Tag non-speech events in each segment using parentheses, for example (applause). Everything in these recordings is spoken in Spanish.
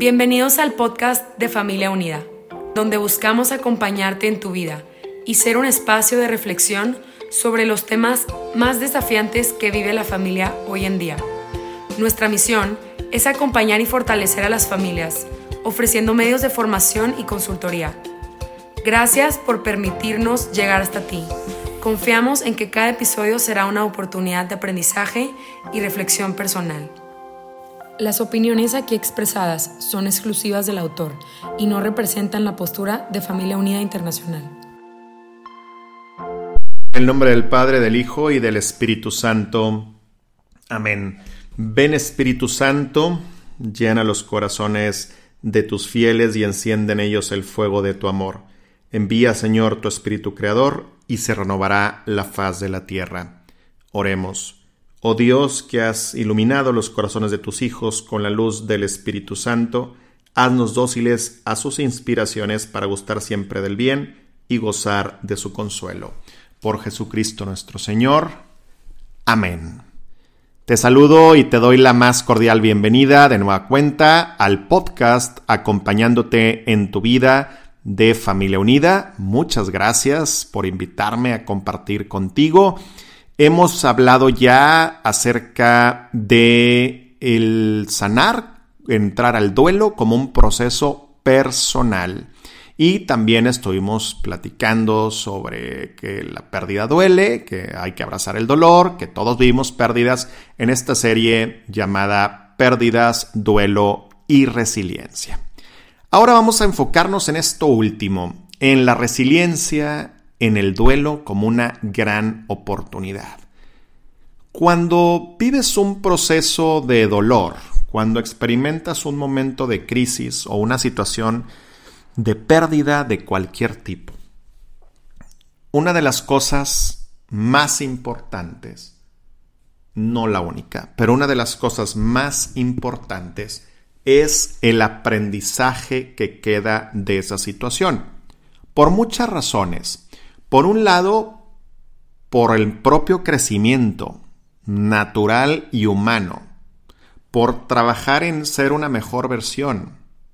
Bienvenidos al podcast de Familia Unida, donde buscamos acompañarte en tu vida y ser un espacio de reflexión sobre los temas más desafiantes que vive la familia hoy en día. Nuestra misión es acompañar y fortalecer a las familias, ofreciendo medios de formación y consultoría. Gracias por permitirnos llegar hasta ti. Confiamos en que cada episodio será una oportunidad de aprendizaje y reflexión personal. Las opiniones aquí expresadas son exclusivas del autor y no representan la postura de Familia Unida Internacional. En el nombre del Padre, del Hijo y del Espíritu Santo. Amén. Ven Espíritu Santo, llena los corazones de tus fieles y enciende en ellos el fuego de tu amor. Envía, Señor, tu Espíritu Creador, y se renovará la faz de la tierra. Oremos. Oh Dios, que has iluminado los corazones de tus hijos con la luz del Espíritu Santo, haznos dóciles a sus inspiraciones para gustar siempre del bien y gozar de su consuelo. Por Jesucristo nuestro Señor. Amén. Te saludo y te doy la más cordial bienvenida de nueva cuenta al podcast acompañándote en tu vida de Familia Unida. Muchas gracias por invitarme a compartir contigo. Hemos hablado ya acerca de el sanar, entrar al duelo como un proceso personal. Y también estuvimos platicando sobre que la pérdida duele, que hay que abrazar el dolor, que todos vivimos pérdidas en esta serie llamada Pérdidas, Duelo y Resiliencia. Ahora vamos a enfocarnos en esto último, en la resiliencia, en el duelo como una gran oportunidad. Cuando vives un proceso de dolor, cuando experimentas un momento de crisis o una situación de pérdida de cualquier tipo. Una de las cosas más importantes, no la única, pero una de las cosas más importantes es el aprendizaje que queda de esa situación. Por muchas razones. Por un lado, por el propio crecimiento natural y humano. Por trabajar en ser una mejor versión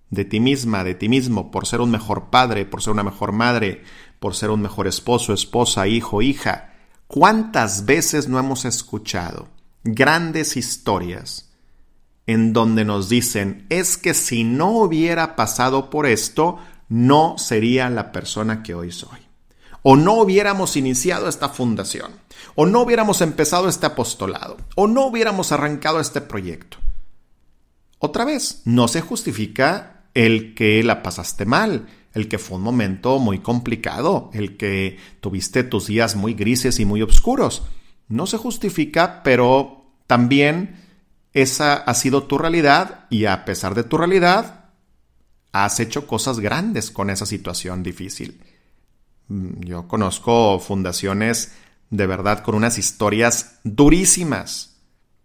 de ti misma, de ti mismo, por ser un mejor padre, por ser una mejor madre, por ser un mejor esposo, esposa, hijo, hija. ¿Cuántas veces no hemos escuchado grandes historias en donde nos dicen, es que si no hubiera pasado por esto, no sería la persona que hoy soy? O no hubiéramos iniciado esta fundación, o no hubiéramos empezado este apostolado, o no hubiéramos arrancado este proyecto. Otra vez, no se justifica el que la pasaste mal, el que fue un momento muy complicado, el que tuviste tus días muy grises y muy oscuros. No se justifica, pero también esa ha sido tu realidad y a pesar de tu realidad, has hecho cosas grandes con esa situación difícil. Mm, yo conozco fundaciones de verdad con unas historias durísimas,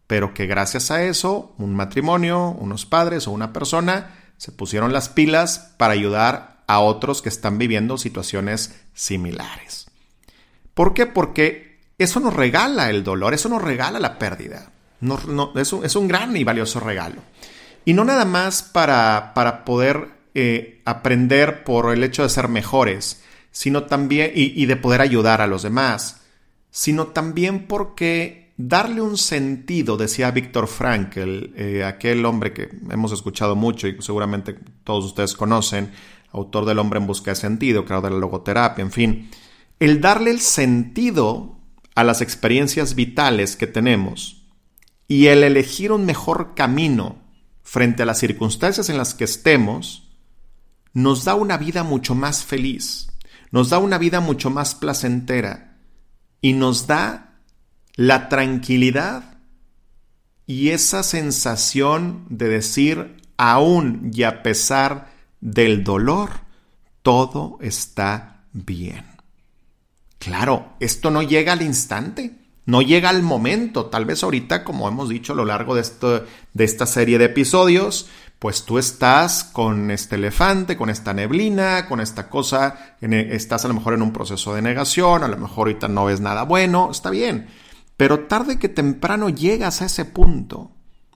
pero que gracias a eso, un matrimonio, unos padres o una persona se pusieron las pilas para ayudar a otros que están viviendo situaciones similares. ¿Por qué? Porque eso nos regala el dolor, eso nos regala la pérdida. es, un, gran y valioso regalo. Y no nada más para, para poder eh, aprender por el hecho de ser mejores, sino también, y, de poder ayudar a los demás, sino también porque darle un sentido, decía Víctor Frankl, eh, aquel hombre que hemos escuchado mucho y seguramente todos ustedes conocen, autor del hombre en busca de sentido, creador de la logoterapia, en fin, el darle el sentido a las experiencias vitales que tenemos y el elegir un mejor camino frente a las circunstancias en las que estemos, nos da una vida mucho más feliz, nos da una vida mucho más placentera y nos da la tranquilidad y esa sensación de decir, aún y a pesar del dolor, todo está bien. Claro, esto no llega al instante, no llega al momento. Tal vez ahorita, como hemos dicho a lo largo de, esto, de esta serie de episodios, pues tú estás con este elefante, con esta neblina, con esta cosa, estás a lo mejor en un proceso de negación, a lo mejor ahorita no ves nada bueno, está bien. Pero tarde que temprano llegas a ese punto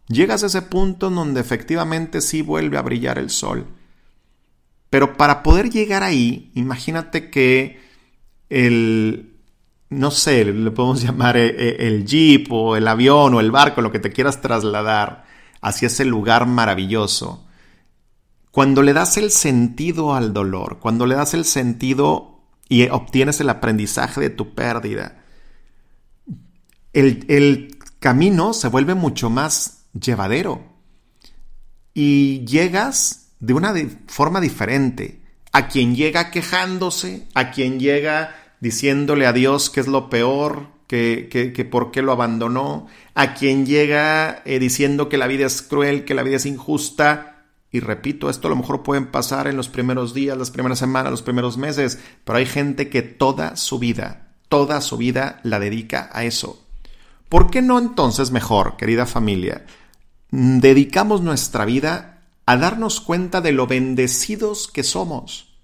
Llegas a ese punto en donde efectivamente sí vuelve a brillar el sol. Pero para poder llegar ahí, imagínate que el, no sé, le podemos (laughs) llamar eh, eh, el, jeep o el avión o el barco, lo que te quieras trasladar hacia ese lugar maravilloso. Cuando le das el sentido al dolor, cuando le das el sentido y obtienes el aprendizaje de tu pérdida, el, el camino se vuelve mucho más llevadero y llegas de una forma diferente. A quien llega quejándose, a quien llega diciéndole a Dios que es lo peor, que, por qué lo abandonó, a quien llega eh, diciendo que la vida es cruel, que la vida es injusta. Y repito, esto a lo mejor pueden pasar en los primeros días, las primeras semanas, los primeros meses, pero hay gente que toda su vida, toda su vida la dedica a eso. ¿Por qué no entonces mejor, querida familia, dedicamos nuestra vida a darnos cuenta de lo bendecidos que somos?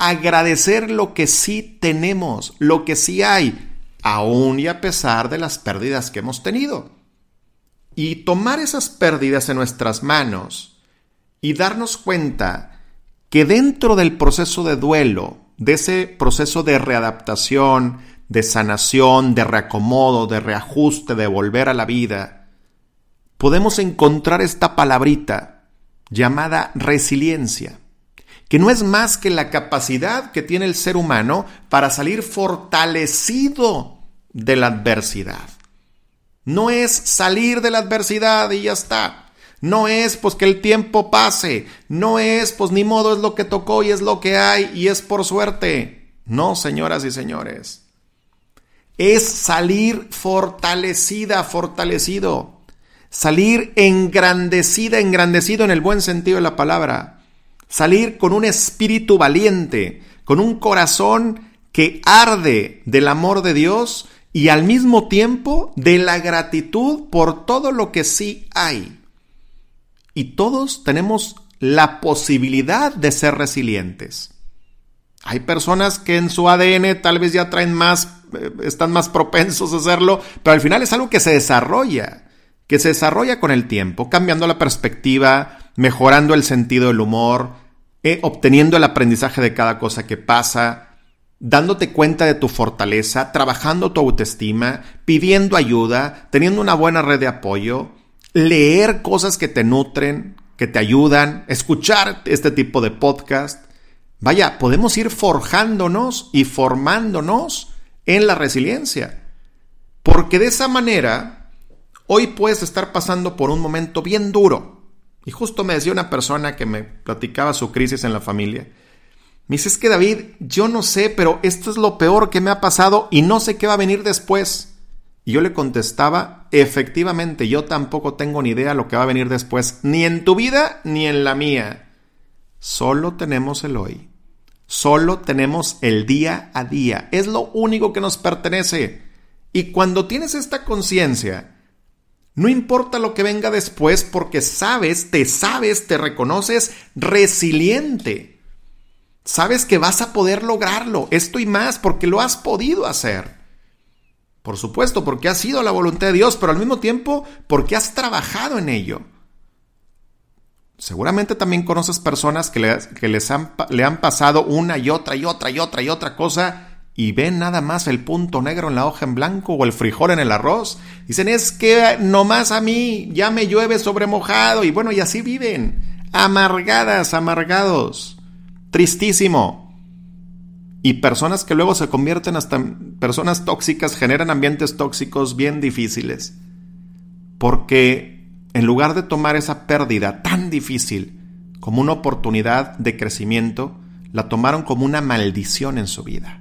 agradecer lo que sí tenemos, lo que sí hay, aún y a pesar de las pérdidas que hemos tenido. Y tomar esas pérdidas en nuestras manos y darnos cuenta que dentro del proceso de duelo, de ese proceso de readaptación, de sanación, de reacomodo, de reajuste, de volver a la vida, podemos encontrar esta palabrita llamada resiliencia que no es más que la capacidad que tiene el ser humano para salir fortalecido de la adversidad. No es salir de la adversidad y ya está. No es pues que el tiempo pase. No es pues ni modo es lo que tocó y es lo que hay y es por suerte. No, señoras y señores. Es salir fortalecida, fortalecido. Salir engrandecida, engrandecido en el buen sentido de la palabra salir con un espíritu valiente, con un corazón que arde del amor de Dios y al mismo tiempo de la gratitud por todo lo que sí hay. Y todos tenemos la posibilidad de ser resilientes. Hay personas que en su ADN tal vez ya traen más, eh, están más propensos a hacerlo, pero al final es algo que se desarrolla, que se desarrolla con el tiempo, cambiando la perspectiva, mejorando el sentido del humor, eh, obteniendo el aprendizaje de cada cosa que pasa, dándote cuenta de tu fortaleza, trabajando tu autoestima, pidiendo ayuda, teniendo una buena red de apoyo, leer cosas que te nutren, que te ayudan, escuchar este tipo de podcast. Vaya, podemos ir forjándonos y formándonos en la resiliencia. Porque de esa manera, hoy puedes estar pasando por un momento bien duro, y justo me decía una persona que me platicaba su crisis en la familia. Me dice, es que David, yo no sé, pero esto es lo peor que me ha pasado y no sé qué va a venir después. Y yo le contestaba, efectivamente, yo tampoco tengo ni idea lo que va a venir después, ni en tu vida ni en la mía. Solo tenemos el hoy. Solo tenemos el día a día. Es lo único que nos pertenece. Y cuando tienes esta conciencia, no importa lo que venga después porque sabes, te sabes, te reconoces resiliente. Sabes que vas a poder lograrlo, esto y más, porque lo has podido hacer. Por supuesto, porque ha sido la voluntad de Dios, pero al mismo tiempo porque has trabajado en ello. Seguramente también conoces personas que, les le han pasado una y otra y otra y otra y otra cosa y ven nada más el punto negro en la hoja en blanco o el frijol en el arroz. Dicen, es que nomás a mí ya me llueve sobre mojado. Y bueno, y así viven. Amargadas, amargados. Tristísimo. Y personas que luego se convierten hasta personas tóxicas, generan ambientes tóxicos bien difíciles. Porque en lugar de tomar esa pérdida tan difícil como una oportunidad de crecimiento, la tomaron como una maldición en su vida.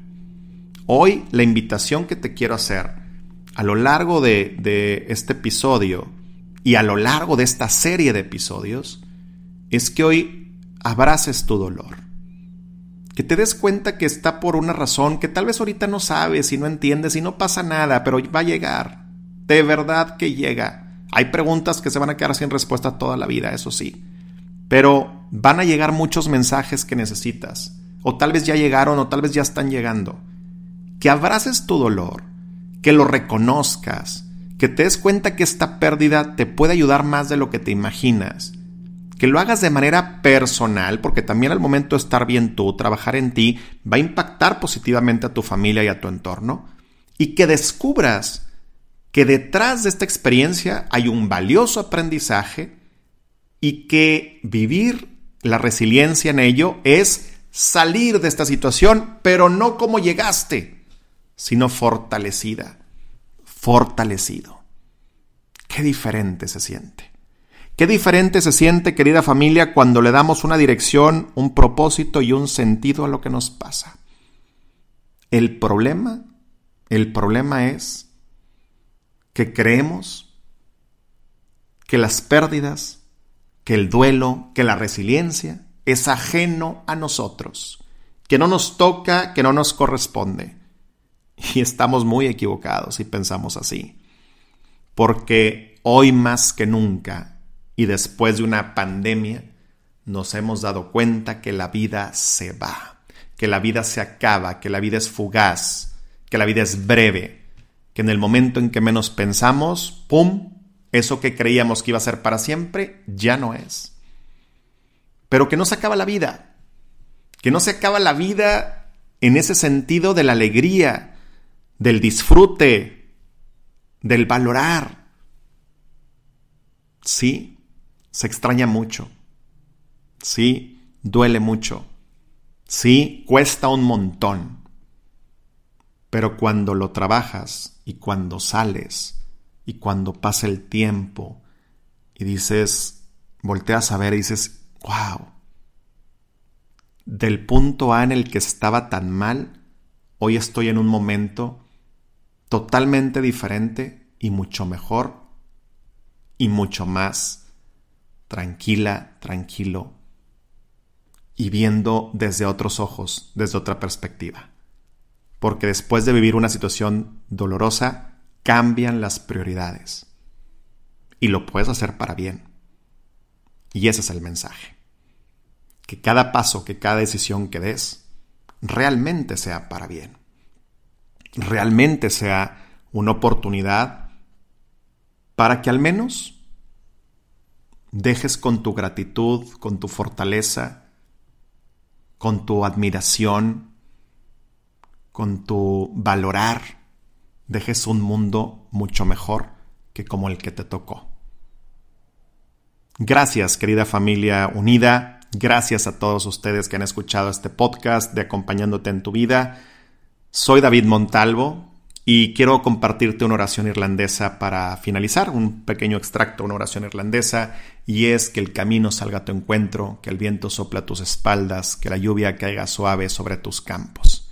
Hoy la invitación que te quiero hacer a lo largo de, este episodio y a lo largo de esta serie de episodios es que hoy abraces tu dolor. Que te des cuenta que está por una razón que tal vez ahorita no sabes y no entiendes y no pasa nada, pero va a llegar. De verdad que llega. Hay preguntas que se van a quedar sin respuesta toda la vida, eso sí. Pero van a llegar muchos mensajes que necesitas. O tal vez ya llegaron o tal vez ya están llegando que abraces tu dolor, que lo reconozcas, que te des cuenta que esta pérdida te puede ayudar más de lo que te imaginas. Que lo hagas de manera personal, porque también al momento de estar bien tú, trabajar en ti, va a impactar positivamente a tu familia y a tu entorno. Y que descubras que detrás de esta experiencia hay un valioso aprendizaje y que vivir la resiliencia en ello es salir de esta situación, pero no como llegaste, sino fortalecida, fortalecido. Qué diferente se siente. Qué diferente se siente, querida familia, cuando le damos una dirección, un propósito y un sentido a lo que nos pasa. El problema, el problema es que creemos que las pérdidas, que el duelo, que la resiliencia es ajeno a nosotros, que no nos toca, que no nos corresponde. (laughs) Y estamos muy equivocados si pensamos así, porque hoy más que nunca y después de una pandemia nos hemos dado cuenta que la vida se va, que la vida se acaba, que la vida es fugaz, que la vida es breve, que en el momento en que menos pensamos, ¡pum!, eso que creíamos que iba a ser para siempre ya no es pero que no se acaba la vida, que no se acaba la vida en ese sentido de la alegría, del disfrute, del valorar. Sí, se extraña mucho. Sí, duele mucho. Sí, cuesta un montón. Pero cuando lo trabajas y cuando sales y cuando pasa el tiempo y dices, volteas a ver y dices, wow, del punto A en el que estaba tan mal, hoy estoy en un momento totalmente diferente y mucho mejor y mucho más tranquila, tranquilo y viendo desde otros ojos, desde otra perspectiva. Porque después de vivir una situación dolorosa, cambian las prioridades. Y lo puedes hacer para bien. Y ese es el mensaje. Que cada paso, que cada decisión que des, realmente sea para bien. Realmente sea una oportunidad para que al menos dejes con tu gratitud, con tu fortaleza, con tu admiración, con tu valorar, dejes un mundo mucho mejor que como el que te tocó. Gracias, querida familia unida. Gracias a todos ustedes que han escuchado este podcast de Acompañándote en tu vida. Soy David Montalvo y quiero compartirte una oración irlandesa para finalizar, un pequeño extracto, una oración irlandesa, y es que el camino salga a tu encuentro, que el viento sopla a tus espaldas, que la lluvia caiga suave sobre tus campos.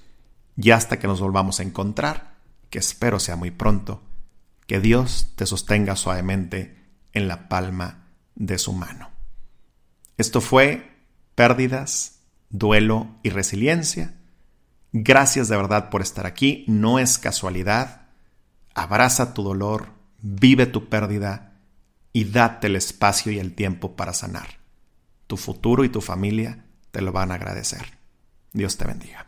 Y hasta que nos volvamos a encontrar, que espero sea muy pronto, que Dios te sostenga suavemente en la palma de su mano. Esto fue Pérdidas, Duelo y Resiliencia. Gracias de verdad por estar aquí, no es casualidad. Abraza tu dolor, vive tu pérdida y date el espacio y el tiempo para sanar. Tu futuro y tu familia te lo van a agradecer. Dios te bendiga.